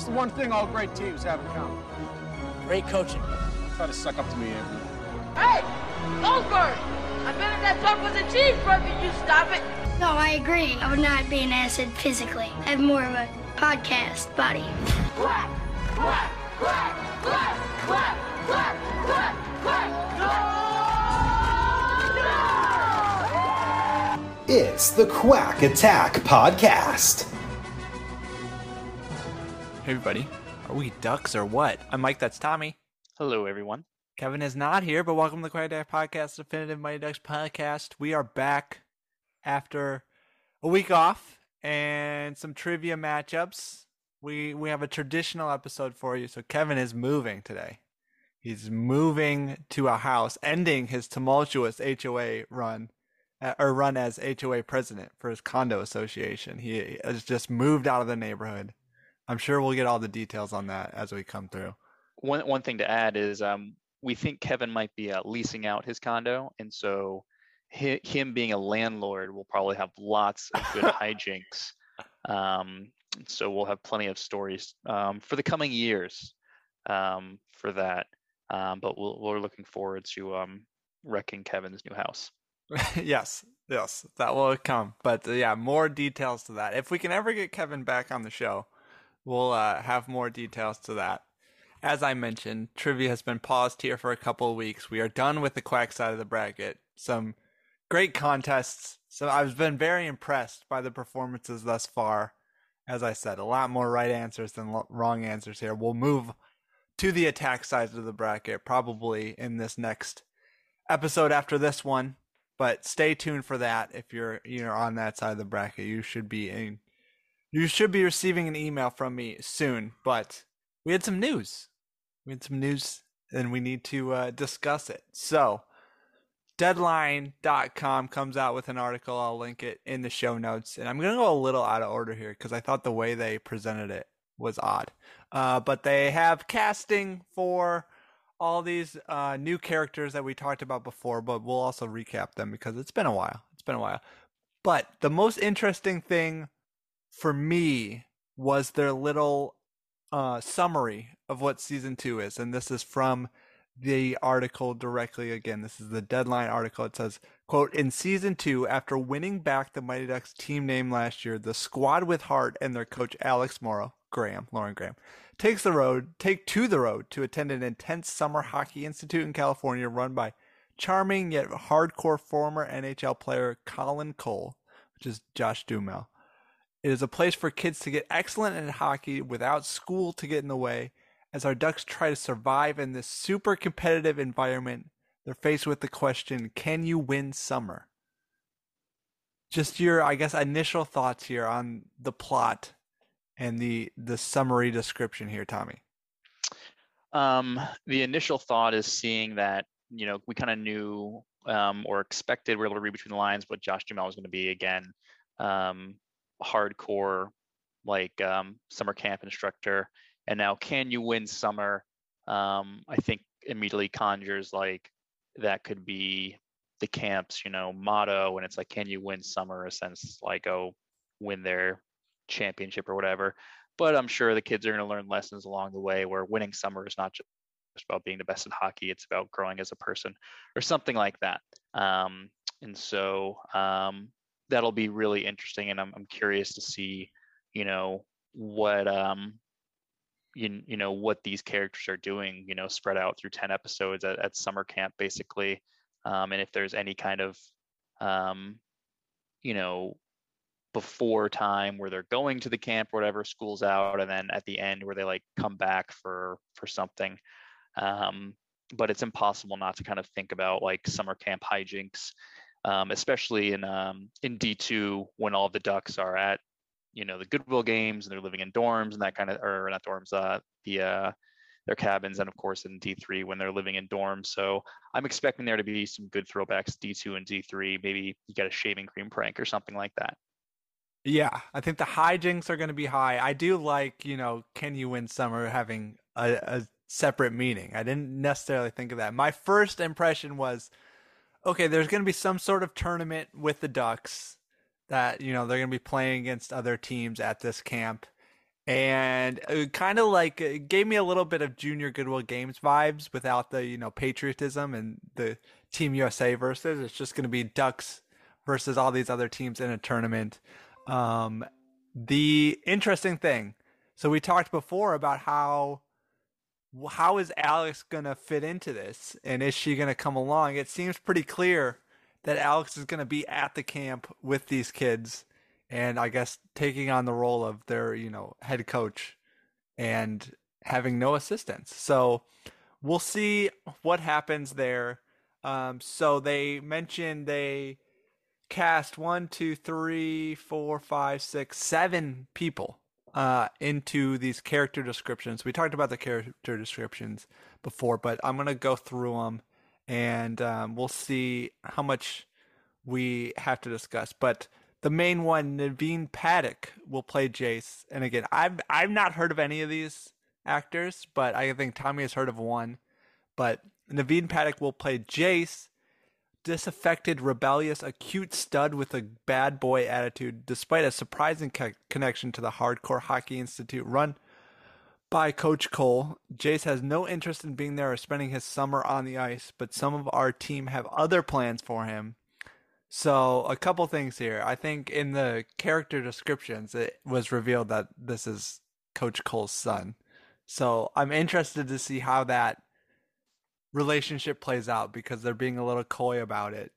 What's the one thing all great teams have in common? Great coaching. Try to suck up to me, Anthony. Hey, Goldberg! I bet if that talk was a cheeseburger, you stop it. No, I agree. I would not be an acid physically. I have more of a podcast body. Quack, quack, quack, quack, quack, quack, quack, quack. No! No! It's the Quack Attack Podcast. Hey everybody, are we ducks or what? I'm Mike, that's Tommy. Hello, everyone. Kevin is not here, but welcome to the Quack Attack Podcast, Definitive Mighty Ducks Podcast. We are back after a week off and some trivia matchups. We we have a traditional episode for you. So Kevin is moving today. He's moving to a house, ending his tumultuous HOA run uh, or run as HOA president for his condo association. He has just moved out of the neighborhood. I'm sure we'll get all the details on that as we come through. One one thing to add is um, we think Kevin might be uh, leasing out his condo, and so hi, him being a landlord will probably have lots of good hijinks. Um, so we'll have plenty of stories um, for the coming years um, for that. Um, but we'll, we're looking forward to um, wrecking Kevin's new house. yes, yes, that will come. But uh, yeah, more details to that. If we can ever get Kevin back on the show, we'll uh, have more details to that. As I mentioned, trivia has been paused here for a couple of weeks. We are done with the quack side of the bracket. Some great contests. So I've been very impressed by the performances thus far. As I said, a lot more right answers than wrong answers here. We'll move to the attack side of the bracket probably in this next episode after this one. But stay tuned for that. If you're you're on that side of the bracket, you should be in you should be receiving an email from me soon. But we had some news. We had some news and we need to uh, discuss it. So Deadline.com comes out with an article. I'll link it in the show notes. And I'm going to go a little out of order here because I thought the way they presented it was odd. Uh, but they have casting for all these uh, new characters that we talked about before, but we'll also recap them because it's been a while. It's been a while. But the most interesting thing for me was their little uh, summary of what season two is. And this is from the article directly again. This is the deadline article. It says, quote, in season two, after winning back the Mighty Ducks team name last year, the squad with heart and their coach Alex Morrow, Graham, Lauren Graham, takes the road, take to the road to attend an intense summer hockey institute in California run by charming yet hardcore former NHL player Colin Cole, which is Josh Duhamel. It is a place for kids to get excellent at hockey without school to get in the way as our Ducks try to survive in this super competitive environment, they're faced with the question can you win summer? Just your, I guess, initial thoughts here on the plot and the the summary description here, Tommy. Um, the initial thought is seeing that you know we kind of knew um, or expected we are able to read between the lines what Josh Duhamel was going to be again, um, hardcore like um, summer camp instructor and now, can you win summer? Um, I think immediately conjures like that could be the camp's, you know, motto. And it's like, can you win summer? A sense like, oh, win their championship or whatever. But I'm sure the kids are going to learn lessons along the way where winning summer is not just about being the best at hockey, it's about growing as a person or something like that. Um, and so um, that'll be really interesting. And I'm, I'm curious to see, you know, what um, you, you know what these characters are doing you know spread out through 10 episodes at, at summer camp basically um, and if there's any kind of um, you know before time where they're going to the camp or whatever school's out and then at the end where they like come back for for something um, but it's impossible not to kind of think about like summer camp hijinks um, especially in um, in d2 when all the ducks are at you know the goodwill games and they're living in dorms and that kind of or not dorms uh the uh their cabins and of course in d3 when they're living in dorms. So i'm expecting there to be some good throwbacks d2 and d3 maybe you get a shaving cream prank or something like that. Yeah i think the hijinks are going to be high. I do like you know can you win summer having a, a separate meaning? I didn't necessarily think of that. My first impression was okay there's going to be some sort of tournament with the ducks that you know they're going to be playing against other teams at this camp and it kind of like it gave me a little bit of Junior Goodwill Games vibes without the you know patriotism and the Team USA versus. It's just going to be Ducks versus all these other teams in a tournament. Um, the interesting thing, so we talked before about how how is Alex going to fit into this, and is she going to come along? It seems pretty clear that Alex is going to be at the camp with these kids and I guess taking on the role of their, you know, head coach and having no assistants. So we'll see what happens there. Um, so they mentioned they cast one, two, three, four, five, six, seven people uh, into these character descriptions. We talked about the character descriptions before, but I'm gonna go through them and um, we'll see how much we have to discuss. But the main one, Naveen Paddock, will play Jace. And again, I've I've not heard of any of these actors, but I think Tommy has heard of one. But Naveen Paddock will play Jace, disaffected, rebellious, acute stud with a bad boy attitude, despite a surprising co- connection to the Hardcore Hockey Institute run by Coach Cole. Jace has no interest in being there or spending his summer on the ice, but some of our team have other plans for him so a couple things here. I think in the character descriptions, it was revealed that this is Coach Cole's son. So I'm interested to see how that relationship plays out because they're being a little coy about it.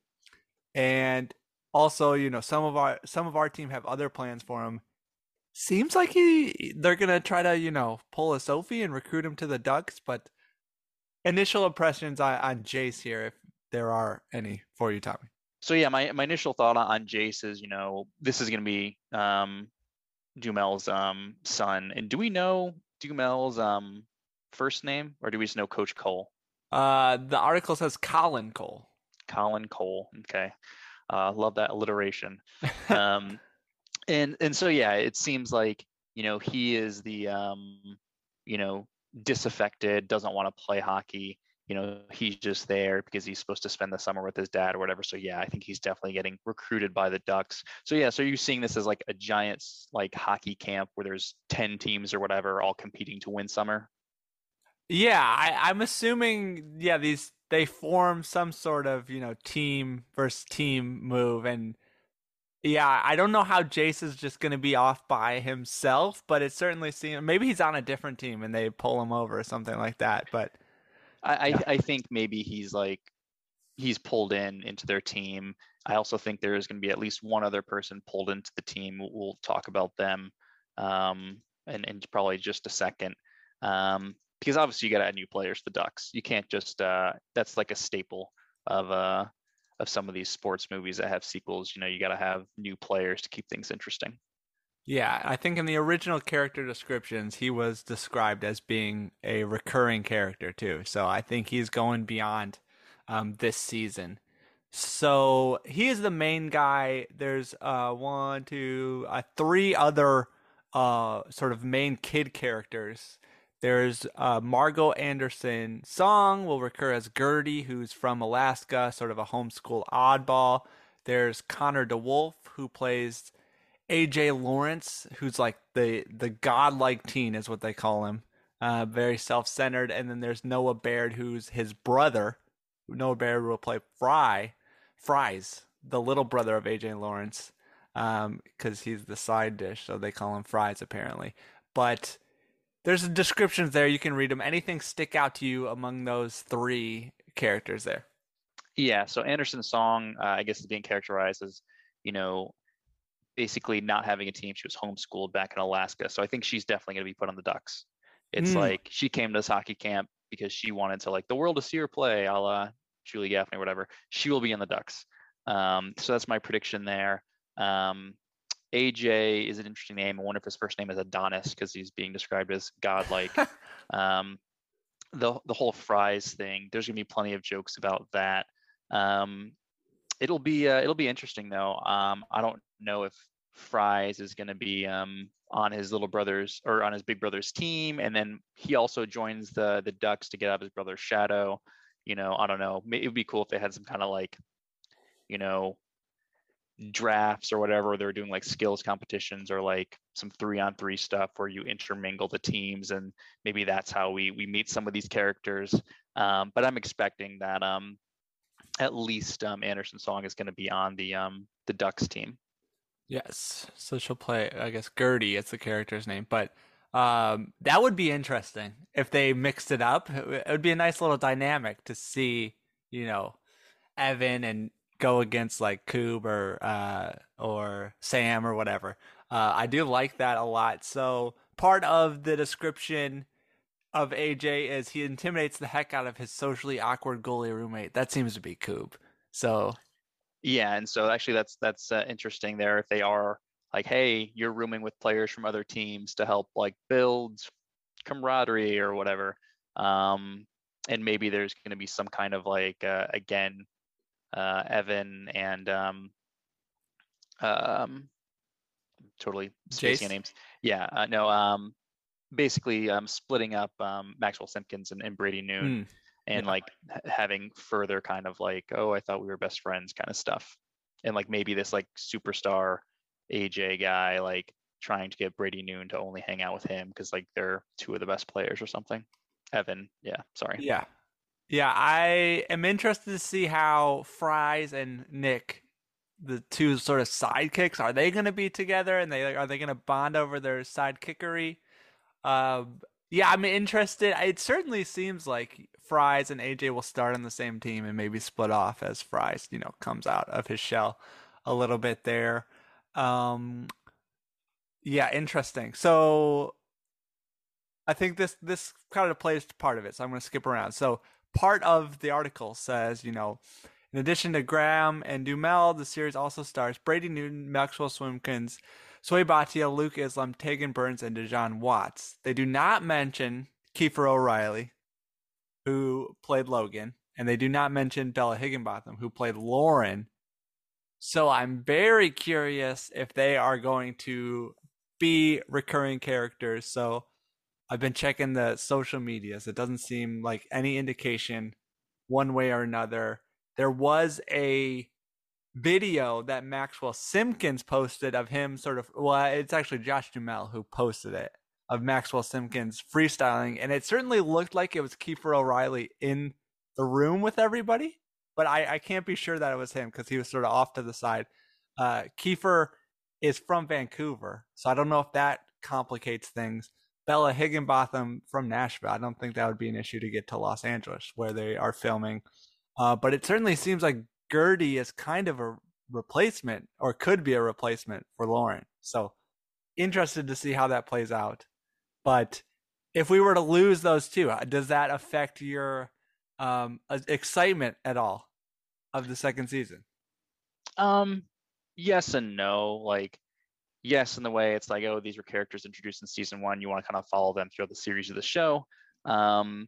And also, you know, some of our some of our team have other plans for him. Seems like he they're gonna try to, you know, pull a Sophie and recruit him to the Ducks, but initial impressions on, on Jace here, if there are any for you, Tommy so yeah, my, my initial thought on Jace is, you know, this is to be um, Duhamel's um, son. And do we know Duhamel's um, first name, or do we just know Coach Cole? Uh, the article says Colin Cole. Colin Cole. Okay, uh, love that alliteration. um, and and so yeah, it seems like you know he is the um, you know disaffected, doesn't want to play hockey you know he's just there because he's supposed to spend the summer with his dad or whatever so yeah i think he's definitely getting recruited by the ducks so yeah so you're seeing this as like a giant like hockey camp where there's 10 teams or whatever all competing to win summer yeah I, i'm assuming yeah these they form some sort of you know team versus team move and yeah, I don't know how Jace is just going to be off by himself, but it certainly seems maybe he's on a different team and they pull him over or something like that. But I, yeah. I, I think maybe he's like he's pulled in into their team. I also think there is going to be at least one other person pulled into the team. We'll, talk about them um, and in probably just a second. Um, because obviously you got to add new players to the Ducks. You can't just uh, that's like a staple of uh, of some of these sports movies that have sequels. You know, you got to have new players to keep things interesting. Yeah, I think in the original character descriptions, he was described as being a recurring character too. So I think he's going beyond um, this season. So he is the main guy. There's uh, one, two, uh, three other uh, sort of main kid characters. There's Margot Anderson Song will recur as Gertie, who's from Alaska, sort of a homeschool oddball. There's Connor DeWolf, who plays AJ Lawrence, who's like the the godlike teen, is what they call him. Uh, very self centered, and then there's Noah Baird, who's his brother. Noah Baird will play Fry, Fries, the little brother of AJ Lawrence, because um, he's the side dish, so they call him Fries apparently. But there's descriptions there; you can read them. Anything stick out to you among those three characters there? Yeah. So Anderson's song, uh, I guess, is being characterized as you know basically not having a team. She was homeschooled back in Alaska. So I think she's definitely going to be put on the Ducks. It's mm. like she came to this hockey camp because she wanted to like the world to see her play, a la Julie Gaffney whatever. She will be in the Ducks. Um, so that's my prediction there. Um, AJ is an interesting name. I wonder if his first name is Adonis because he's being described as godlike. um, the the whole fries thing. There's gonna be plenty of jokes about that. Um, it'll be uh, it'll be interesting though. Um, I don't know if Fries is going to be um, on his little brother's or on his big brother's team, and then he also joins the the Ducks to get out of his brother's shadow. You know, I don't know. It would be cool if they had some kind of like, you know, drafts or whatever. They're doing like skills competitions or like some three on three stuff where you intermingle the teams, and maybe that's how we we meet some of these characters. Um, but I'm expecting that um, at least um, Anderson Song is going to be on the um, the Ducks team. Yes, so she'll play. I guess Gertie. It's the character's name, but um, that would be interesting if they mixed it up. It would be a nice little dynamic to see, you know, Evan and go against like Koob or uh, or Sam or whatever. Uh, I do like that a lot. So part of the description of AJ is he intimidates the heck out of his socially awkward goalie roommate. That seems to be Koob. So yeah, and so actually that's that's uh, interesting there. If they are like, hey, you're rooming with players from other teams to help like build camaraderie or whatever. Um, and maybe there's going to be some kind of like uh, again, uh, Evan and um, um, totally spacing names. Yeah, uh, no. Um, basically, um, splitting up um, Maxwell Simpkins and, and Brady Noon, mm, and yeah. like having further kind of like, oh, I thought we were best friends, kind of stuff, and like maybe this like superstar AJ guy, like trying to get Brady Noon to only hang out with him because like they're two of the best players or something. Evan, yeah, sorry. Yeah. Yeah, I am interested to see how Fries and Nick, the two sort of sidekicks, are they going to be together and they are they going to bond over their sidekickery? Um, yeah, I'm interested. It certainly seems like Fries and AJ will start on the same team and maybe split off as Fries, you know, comes out of his shell a little bit there. Um, yeah, interesting. So I think this this kind of plays part of it. So I'm going to skip around. So part of the article says, you know, in addition to Graham and Duhamel, the series also stars Brady Noon, Maxwell Simpkins, Swayam Bhatia, Luke Islam, Tegan Burns, and De'Jon Watts. They do not mention Kiefer O'Reilly, who played Logan, and they do not mention Bella Higginbotham, who played Lauren so I'm very curious if they are going to be recurring characters. So I've been checking the social medias. It doesn't seem like any indication one way or another. There was a video that Maxwell Simpkins posted of him sort of well, it's actually Josh Duhamel who posted it of Maxwell Simpkins freestyling, and it certainly looked like it was Kiefer O'Reilly in the room with everybody but I, I can't be sure that it was him because he was sort of off to the side. Uh, Kiefer is from Vancouver, so I don't know if that complicates things. Bella Higginbotham from Nashville. I don't think that would be an issue to get to Los Angeles where they are filming. Uh, but it certainly seems like Gertie is kind of a replacement or could be a replacement for Lauren. So interested to see how that plays out. But if we were to lose those two, uh, does that affect your um, excitement at all of the second season? Um, yes and no. Like, yes, in the way it's like, oh, these were characters introduced in season one. You want to kind of follow them throughout the series of the show. Um,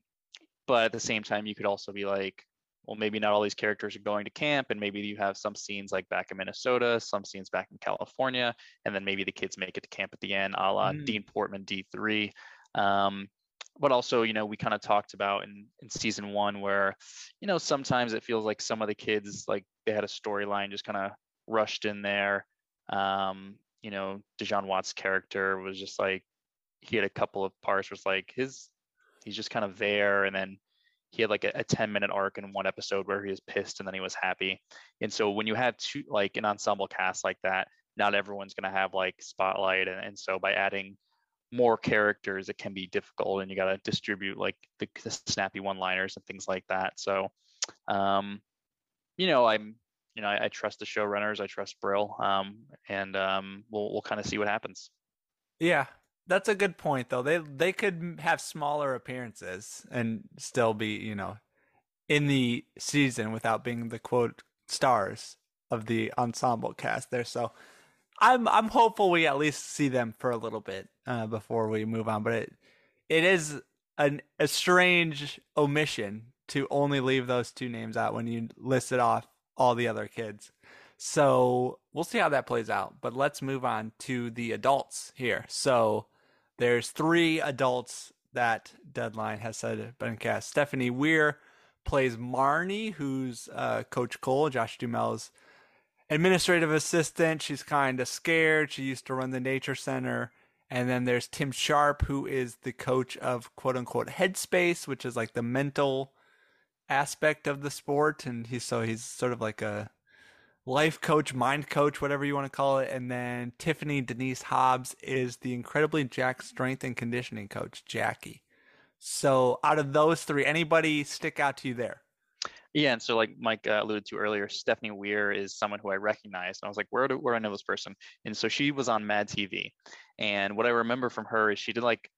but at the same time, you could also be like, well, maybe not all these characters are going to camp, and maybe you have some scenes like back in Minnesota, some scenes back in California, and then maybe the kids make it to camp at the end, a la mm. Dean Portman D3. Um, but also you know we kind of talked about in in season one where you know sometimes it feels like some of the kids like they had a storyline just kind of rushed in there um you know De'Jon Watts character was just like he had a couple of parts was like his he's just kind of there and then he had like a, a 10 minute arc in one episode where he was pissed and then he was happy and so when you have two like an ensemble cast like that not everyone's going to have like spotlight and, and so by adding more characters, it can be difficult, and you got to distribute like the, the, snappy one-liners and things like that. So, um, you know, I'm, you know, I, I, trust the showrunners, I trust Brill, um, and um, we'll we'll kind of see what happens. Yeah, that's a good point, though. They they could have smaller appearances and still be, you know, in the season without being the quote stars of the ensemble cast there. So I'm I'm hopeful we at least see them for a little bit uh, before we move on. But it it is an a strange omission to only leave those two names out when you list it off all the other kids. So we'll see how that plays out. But let's move on to the adults here. So there's three adults that Deadline has said been cast. Stephanie Weir plays Marnie, who's uh, Coach Cole, Josh Duhamel's administrative assistant. She's kind of scared. She used to run the nature center. And then there's Tim Sharp, who is the coach of quote unquote Headspace, which is like the mental aspect of the sport. And he's so he's sort of like a life coach, mind coach, whatever you want to call it. And then Tiffany Denise Hobbs is the incredibly jack strength and conditioning coach, Jackie. So out of those three, anybody stick out to you there? Yeah, and so like Mike uh, alluded to earlier, Stephanie Weir is someone who I recognize. And I was like, where do where do I know this person? And so she was on Mad TV, and what I remember from her is she did like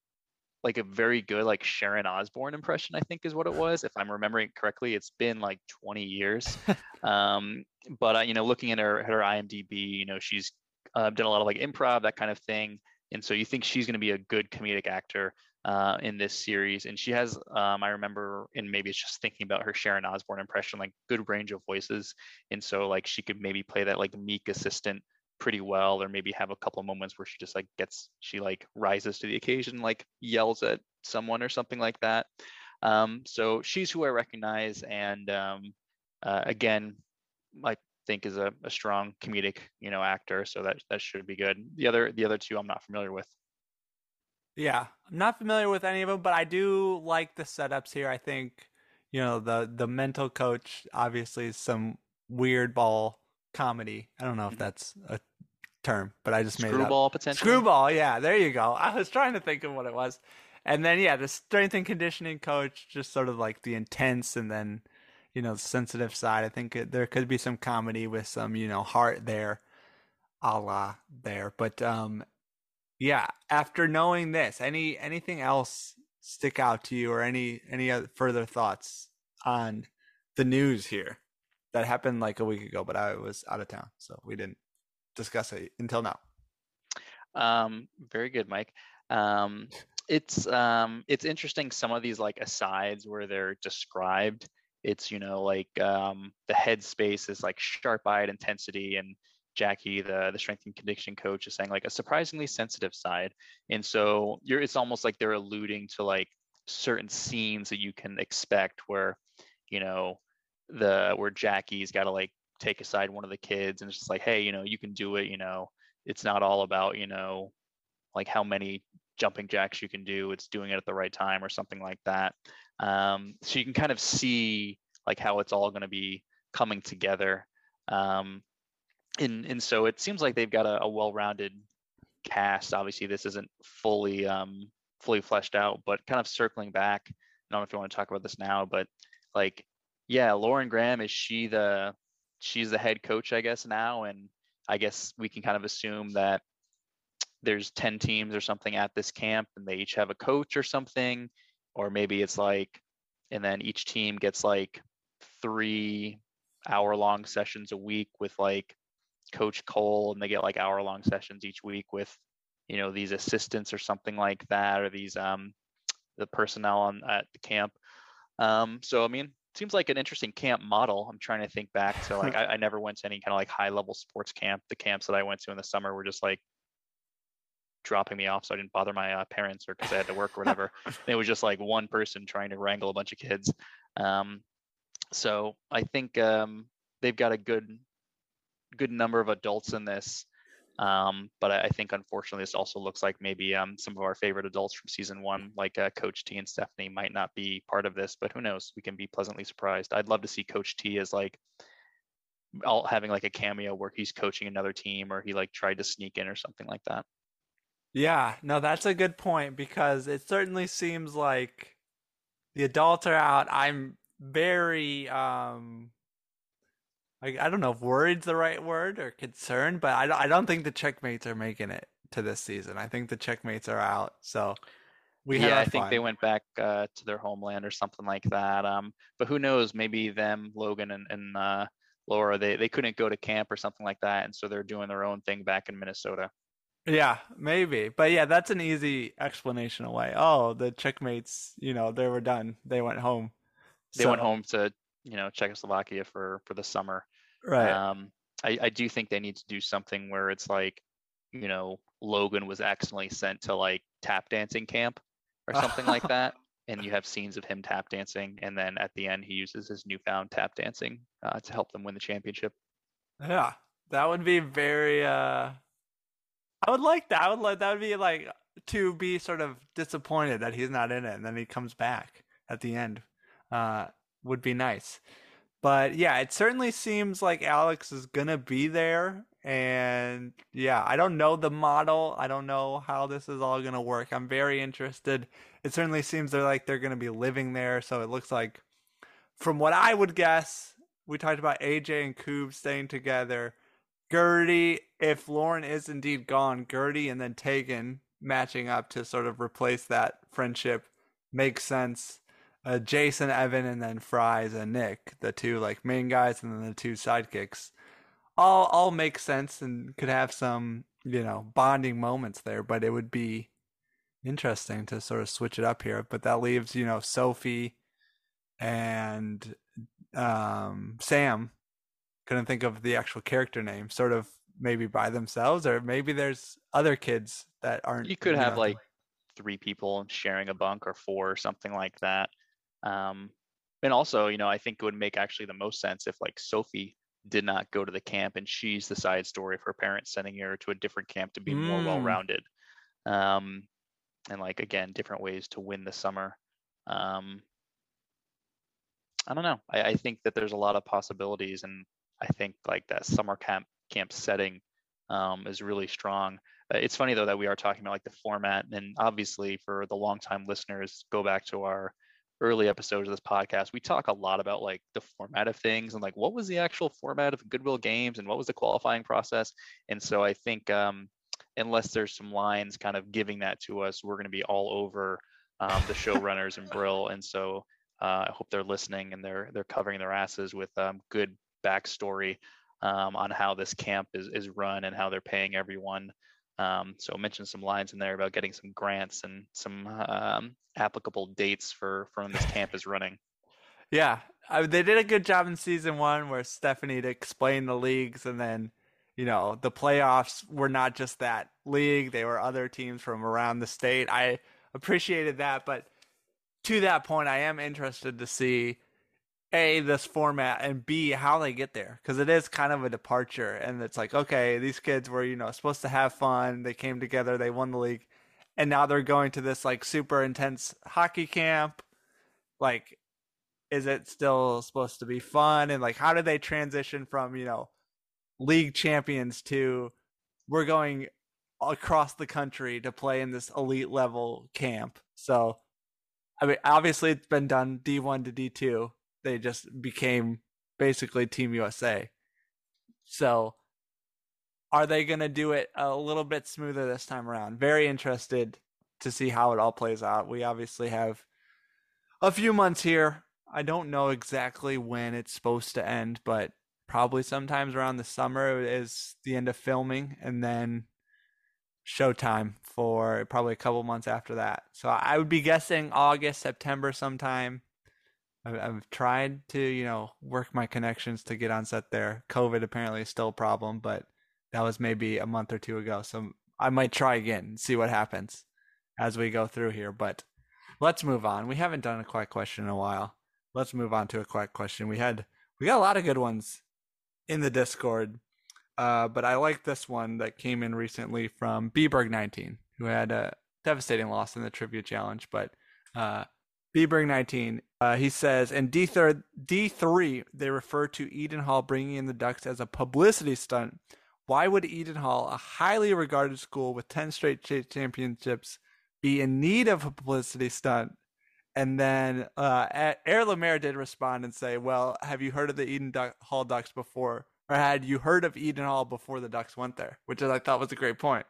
like a very good like Sharon Osbourne impression. I think is what it was, if I'm remembering correctly. It's been like 20 years, um, but uh, you know, looking at her at her IMDb, you know, she's uh, done a lot of like improv, that kind of thing. And so you think she's going to be a good comedic actor uh, in this series. And she has, um, I remember, and maybe it's just thinking about her Sharon Osbourne impression, like good range of voices. And so like she could maybe play that like meek assistant pretty well, or maybe have a couple moments where she just like gets, she like rises to the occasion, like yells at someone or something like that. Um, so she's who I recognize. And um, uh, again, I think is a, a strong comedic, you know, actor. So that that should be good. The other the other two I'm not familiar with. Yeah, I'm not familiar with any of them, but I do like the setups here. I think, you know, the the mental coach obviously is some weird ball comedy. I don't know if mm-hmm. that's a term, but I just made screwball it potential. Screwball, yeah, there you go. I was trying to think of what it was, and then yeah, the strength and conditioning coach, just sort of like the intense, and then you know the sensitive side. I think it, there could be some comedy with some you know heart there, a la there, but um, yeah after knowing this any anything else stick out to you or any any other further thoughts on the news here that happened like a week ago but i was out of town so we didn't discuss it until now. Um very good mike. Um it's um it's interesting some of these like asides where they're described it's you know like um the headspace is like sharp-eyed intensity and Jackie, the the strength and conditioning coach, is saying like a surprisingly sensitive side, and so you're it's almost like they're alluding to like certain scenes that you can expect where, you know, the where Jackie's got to like take aside one of the kids and it's just like, hey, you know, you can do it. You know, it's not all about you know, like how many jumping jacks you can do. It's doing it at the right time or something like that. Um, so you can kind of see like how it's all going to be coming together. Um, and and so it seems like they've got a, a well-rounded cast. Obviously, this isn't fully um, fully fleshed out, but kind of circling back. I don't know if you want to talk about this now, but like, yeah, Lauren Graham is she the she's the head coach, I guess now, and I guess we can kind of assume that there's 10 teams or something at this camp and they each have a coach or something or maybe it's like and then each team gets like three hour long sessions a week with like Coach Cole, and they get like hour long sessions each week with, you know, these assistants or something like that, or these um, the personnel on at the camp. Um, so I mean, seems like an interesting camp model. I'm trying to think back to like I, I never went to any kind of like high level sports camp. The camps that I went to in the summer were just like dropping me off so I didn't bother my uh, parents or because I had to work or whatever. it was just like one person trying to wrangle a bunch of kids. Um, so I think um, they've got a good good number of adults in this. Um, but I, I, think unfortunately this also looks like maybe um, some of our favorite adults from season one, like uh, Coach T and Stephanie, might not be part of this. But who knows? We can be pleasantly surprised. I'd love to see Coach T as like all having like a cameo where he's coaching another team or he like tried to sneak in or something like that. Yeah, no, that's a good point because it certainly seems like the adults are out. I'm very um I, I don't know if worried's the right word or concerned, but I, I don't think the checkmates are making it to this season. I think the checkmates are out. So we yeah, I think fun. they went back uh, to their homeland or something like that. Um, but who knows? Maybe them, Logan and, and uh, Laura, they they couldn't go to camp or something like that, and so they're doing their own thing back in Minnesota. Yeah, maybe. But yeah, that's an easy explanation away. Oh, the checkmates, you know, they were done. They went home. They so, went home to you know Czechoslovakia for for the summer. Right. Um, I, I do think they need to do something where it's like, you know, Logan was accidentally sent to like tap dancing camp or something like that, and you have scenes of him tap dancing, and then at the end he uses his newfound tap dancing uh, to help them win the championship. Yeah, That would be very. uh I would like that. I would like that would be like to be sort of disappointed that he's not in it, and then he comes back at the end. Uh, would be nice. But yeah, it certainly seems like Alex is gonna be there, and yeah, I don't know the model. I don't know how this is all gonna work. I'm very interested. It certainly seems they're like they're gonna be living there, so it looks like, from what I would guess, we talked about AJ and Koob staying together. Gertie, if Lauren is indeed gone, Gertie and then Tegan matching up to sort of replace that friendship makes sense. Uh, Jason, Evan, and then Fries and Nick, the two like main guys, and then the two sidekicks, all all make sense and could have some you know bonding moments there. But it would be interesting to sort of switch it up here. But that leaves you know Sophie and um, Sam. Couldn't think of the actual character name. Sort of maybe by themselves, or maybe there's other kids that aren't. You could have know, like three people sharing a bunk or four or something like that. Um, and also, you know, I think it would make actually the most sense if like Sophie did not go to the camp and she's the side story of her parents sending her to a different camp to be more Mm. well-rounded. Um, and like again, different ways to win the summer. Um, I don't know. I, I think that there's a lot of possibilities, and I think like that summer camp camp setting um, is really strong. Uh, It's funny though that we are talking about like the format, and obviously for the longtime listeners, go back to our early episodes of this podcast. We talk a lot about like the format of things and like what was the actual format of Goodwill Games and what was the qualifying process. And so I think um, unless there's some lines kind of giving that to us, we're going to be all over um, the showrunners and Brill. And so uh, I hope they're listening and they're they're covering their asses with um, good backstory um, on how this camp is is run and how they're paying everyone. Um, so I mentioned some lines in there about getting some grants and some um, applicable dates for for when this camp is running. Yeah, I, they did a good job in season one where Stephanie to explain the leagues, and then you know the playoffs were not just that league; they were other teams from around the state. I appreciated that, but to that point, I am interested to see a this format and b how they get there because it is kind of a departure, and it's like okay, these kids were you know supposed to have fun, they came together, they won the league, and now they're going to this like super intense hockey camp, like is it still supposed to be fun and like how do they transition from you know league champions to we're going across the country to play in this elite level camp? So i mean obviously it's been done d1 to d2 they just became basically team usa so are they going to do it a little bit smoother this time around very interested to see how it all plays out we obviously have a few months here I don't know exactly when it's supposed to end, but probably sometimes around the summer is the end of filming, and then showtime for probably a couple months after that. So I would be guessing August, September sometime. I've, tried to, you know, work my connections to get on set there. COVID apparently is still a problem, but that was maybe a month or two ago. So I might try again and see what happens as we go through here. But let's move on. We haven't done a quick question in a while let's move on to a quick question. We had we got a lot of good ones in the Discord, uh, but I like this one that came in recently from Bberg19, who had a devastating loss in the trivia challenge. But uh, Bberg19, uh, he says in D third D three they refer to Eden Hall bringing in the Ducks as a publicity stunt. Why would Eden Hall, a highly regarded school with ten straight state championships, be in need of a publicity stunt? And then uh, Air Lemaire did respond and say, "Well, have you heard of the Eden Duck- Hall Ducks before, or had you heard of Eden Hall before the Ducks went there?" Which I thought was a great point.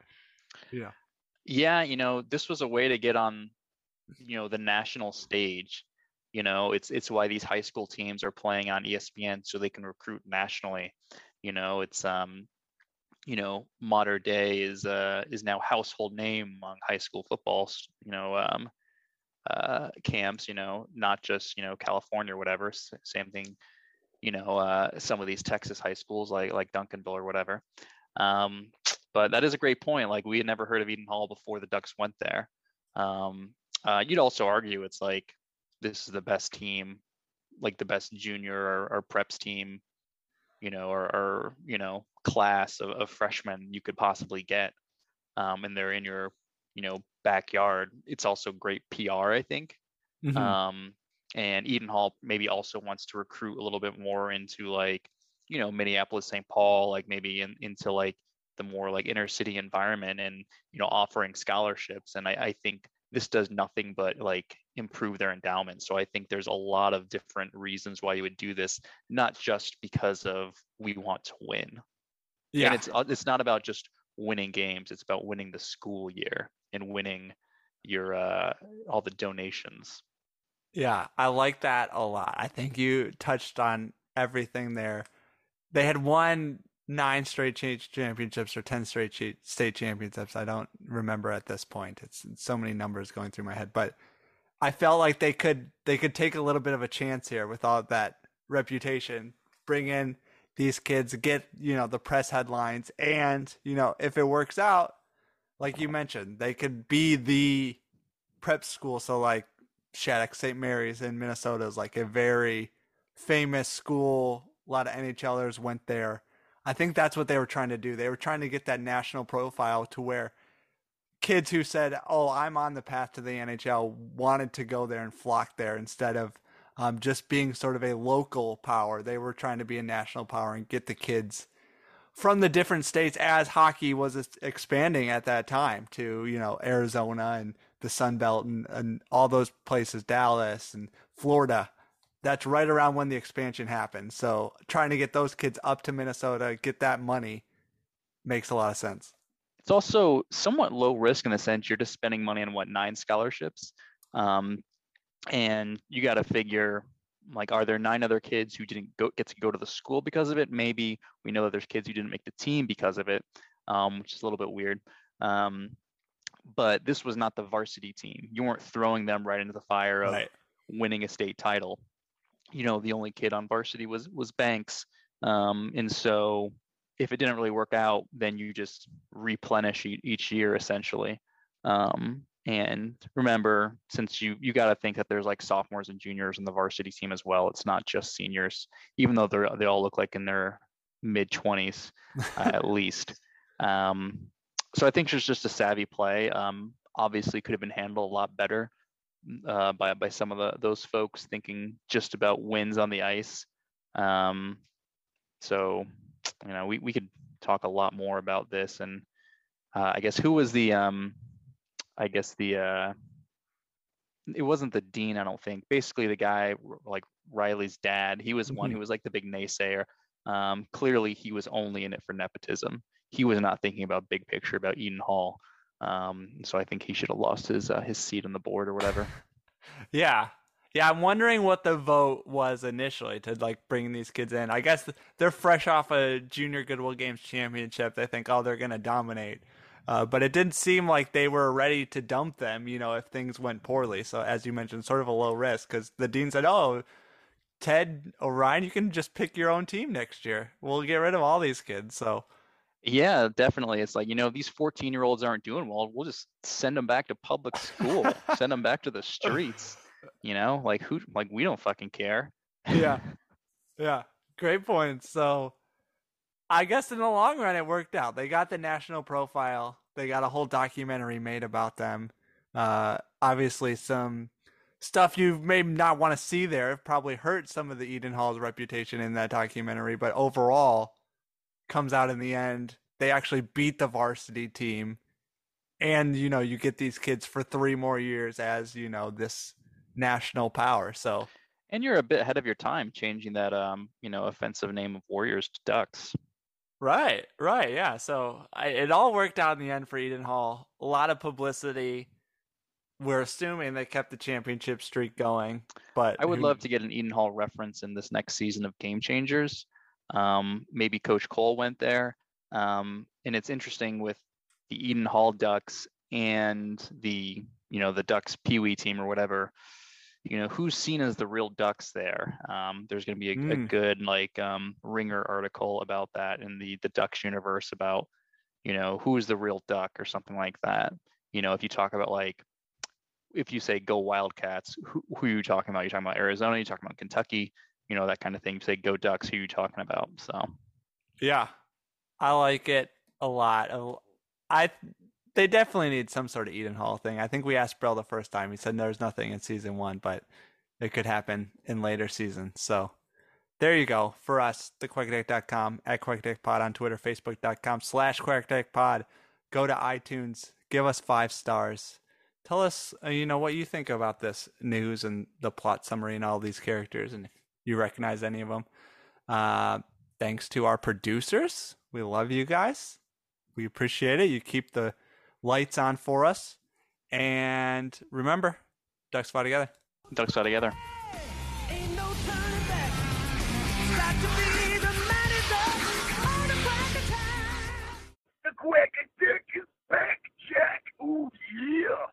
Yeah, Yeah, you know, this was a way to get on, you know, the national stage. You know, it's it's why these high school teams are playing on ESPN so they can recruit nationally. You know, it's um, you know, modern day is uh is now household name among high school footballs. You know, um, uh, camps, you know, not just, you know, California or whatever. Same thing, you know, uh, some of these Texas high schools like like Duncanville or whatever. Um, but that is a great point. Like we had never heard of Eden Hall before the Ducks went there. Um, uh, you'd also argue it's like this is the best team, like the best junior or, or preps team you know, or, or you know, class of, of freshmen you could possibly get, um, and they're in your, you know, backyard. It's also great PR, I think. Mhm. Um, and Eden Hall maybe also wants to recruit a little bit more into like, you know, Minneapolis, St. Paul, like maybe in, into like the more like inner city environment and you know offering scholarships. And I, I think this does nothing but like improve their endowment. So I think there's a lot of different reasons why you would do this, not just because of we want to win. yeah, And it's uh, it's not about just winning games. It's about winning the school year and winning your uh all the donations. Yeah, I like that a lot. I think you touched on everything there. They had won nine straight cha- championships or 10 straight state championships. I don't remember at this point. It's so many numbers going through my head, but I felt like they could they could take a little bit of a chance here with all that reputation. Bring in these kids, get, you know, the press headlines and, you know, if it works out, like you mentioned, they could be the prep school so like Shattuck St. Mary's in Minnesota is like a very famous school. A lot of NHLers went there. I think that's what they were trying to do. They were trying to get that national profile to where kids who said, "Oh, I'm on the path to the NHL," wanted to go there and flock there instead of um, just being sort of a local power. They were trying to be a national power and get the kids from the different states as hockey was expanding at that time to you know Arizona and the Sun Belt and, and all those places, Dallas and Florida. That's right around when the expansion happened. So trying to get those kids up to Minnesota, get that money, makes a lot of sense. It's also somewhat low risk in the sense you're just spending money on what nine scholarships, um, and you got to figure like are there nine other kids who didn't go, get to go to the school because of it? Maybe we know that there's kids who didn't make the team because of it, um, which is a little bit weird. Um, but this was not the varsity team. You weren't throwing them right into the fire of Right. winning a state title. You know, the only kid on varsity was was Banks, um, and so if it didn't really work out, then you just replenish each year essentially. Um, and remember, since you you got to think that there's like sophomores and juniors in the varsity team as well. It's not just seniors, even though they're they all look like in their mid 20s uh, at least. Um, so I think it's just a savvy play. Um, obviously, could have been handled a lot better uh, by by some of the those folks thinking just about wins on the ice. Um, so you know, we we could talk a lot more about this, and uh, I guess who was the um, I guess the uh, it wasn't the dean, I don't think. Basically, the guy like Riley's dad, he was the one who was like the big naysayer. Um, clearly, he was only in it for nepotism. He was not thinking about big picture about Eden Hall. Um, so I think he should have lost his uh, his seat on the board or whatever. Yeah. Yeah, I'm wondering what the vote was initially to like bring these kids in. I guess they're fresh off a junior Goodwill Games championship. They think, oh, they're to dominate. Uh, but it didn't seem like they were ready to dump them, you know, if things went poorly. So, as you mentioned, sort of a low risk because the dean said, oh, Ted Orion, you can just pick your own team next year. We'll get rid of all these kids. So, Yeah, definitely. It's like, you know, these 14 year olds aren't doing well. We'll just send them back to public school, send them back to the streets. You know, like who, like we don't fucking care. yeah. Yeah. Great point. So I guess in the long run it worked out. They got the national profile. They got a whole documentary made about them. Uh obviously some stuff you may not want to see there It probably hurt some of the Eden Hall's reputation in that documentary, but overall comes out in the end they actually beat the varsity team and you know you get these kids for 3 more years as, you know, this national power. So And you're a bit ahead of your time changing that, um, you know, offensive name of Warriors to Ducks. Right, right, yeah. So I, it all worked out in the end for Eden Hall. A lot of publicity. We're assuming they kept the championship streak going, but I would who- love to get an Eden Hall reference in this next season of Game Changers. Um, maybe Coach Cole went there. Um, and it's interesting with the Eden Hall Ducks and the, you know, the Ducks Pee Wee team or whatever. You know, who's seen as the real Ducks there? Um, there's going to be a, a Mm. good like um, Ringer article about that in the the Ducks universe about, you know, who is the real Duck or something like that. You know, if you talk about like if you say go Wildcats, who, who are you talking about? You're talking about Arizona, you're talking about Kentucky, you know that kind of thing. Say go Ducks, who you talking about? So Yeah, I like it a lot. I they definitely need some sort of Eden Hall thing. I think we asked Brill the first time. He said there's nothing in season one, but it could happen in later seasons. So there you go for us, thequackattack.com, at quackattackpod on Twitter, facebook.com slash quackattackpod. Go to iTunes, give us five stars. Tell us, uh, you know, what you think about this news and the plot summary and all these characters, and you recognize any of them. Uh, thanks to our producers. We love you guys. We appreciate it. You keep the lights on for us. And remember, ducks fly together. Ducks fly together. The Quack Attack is back, Jack. Ooh, yeah.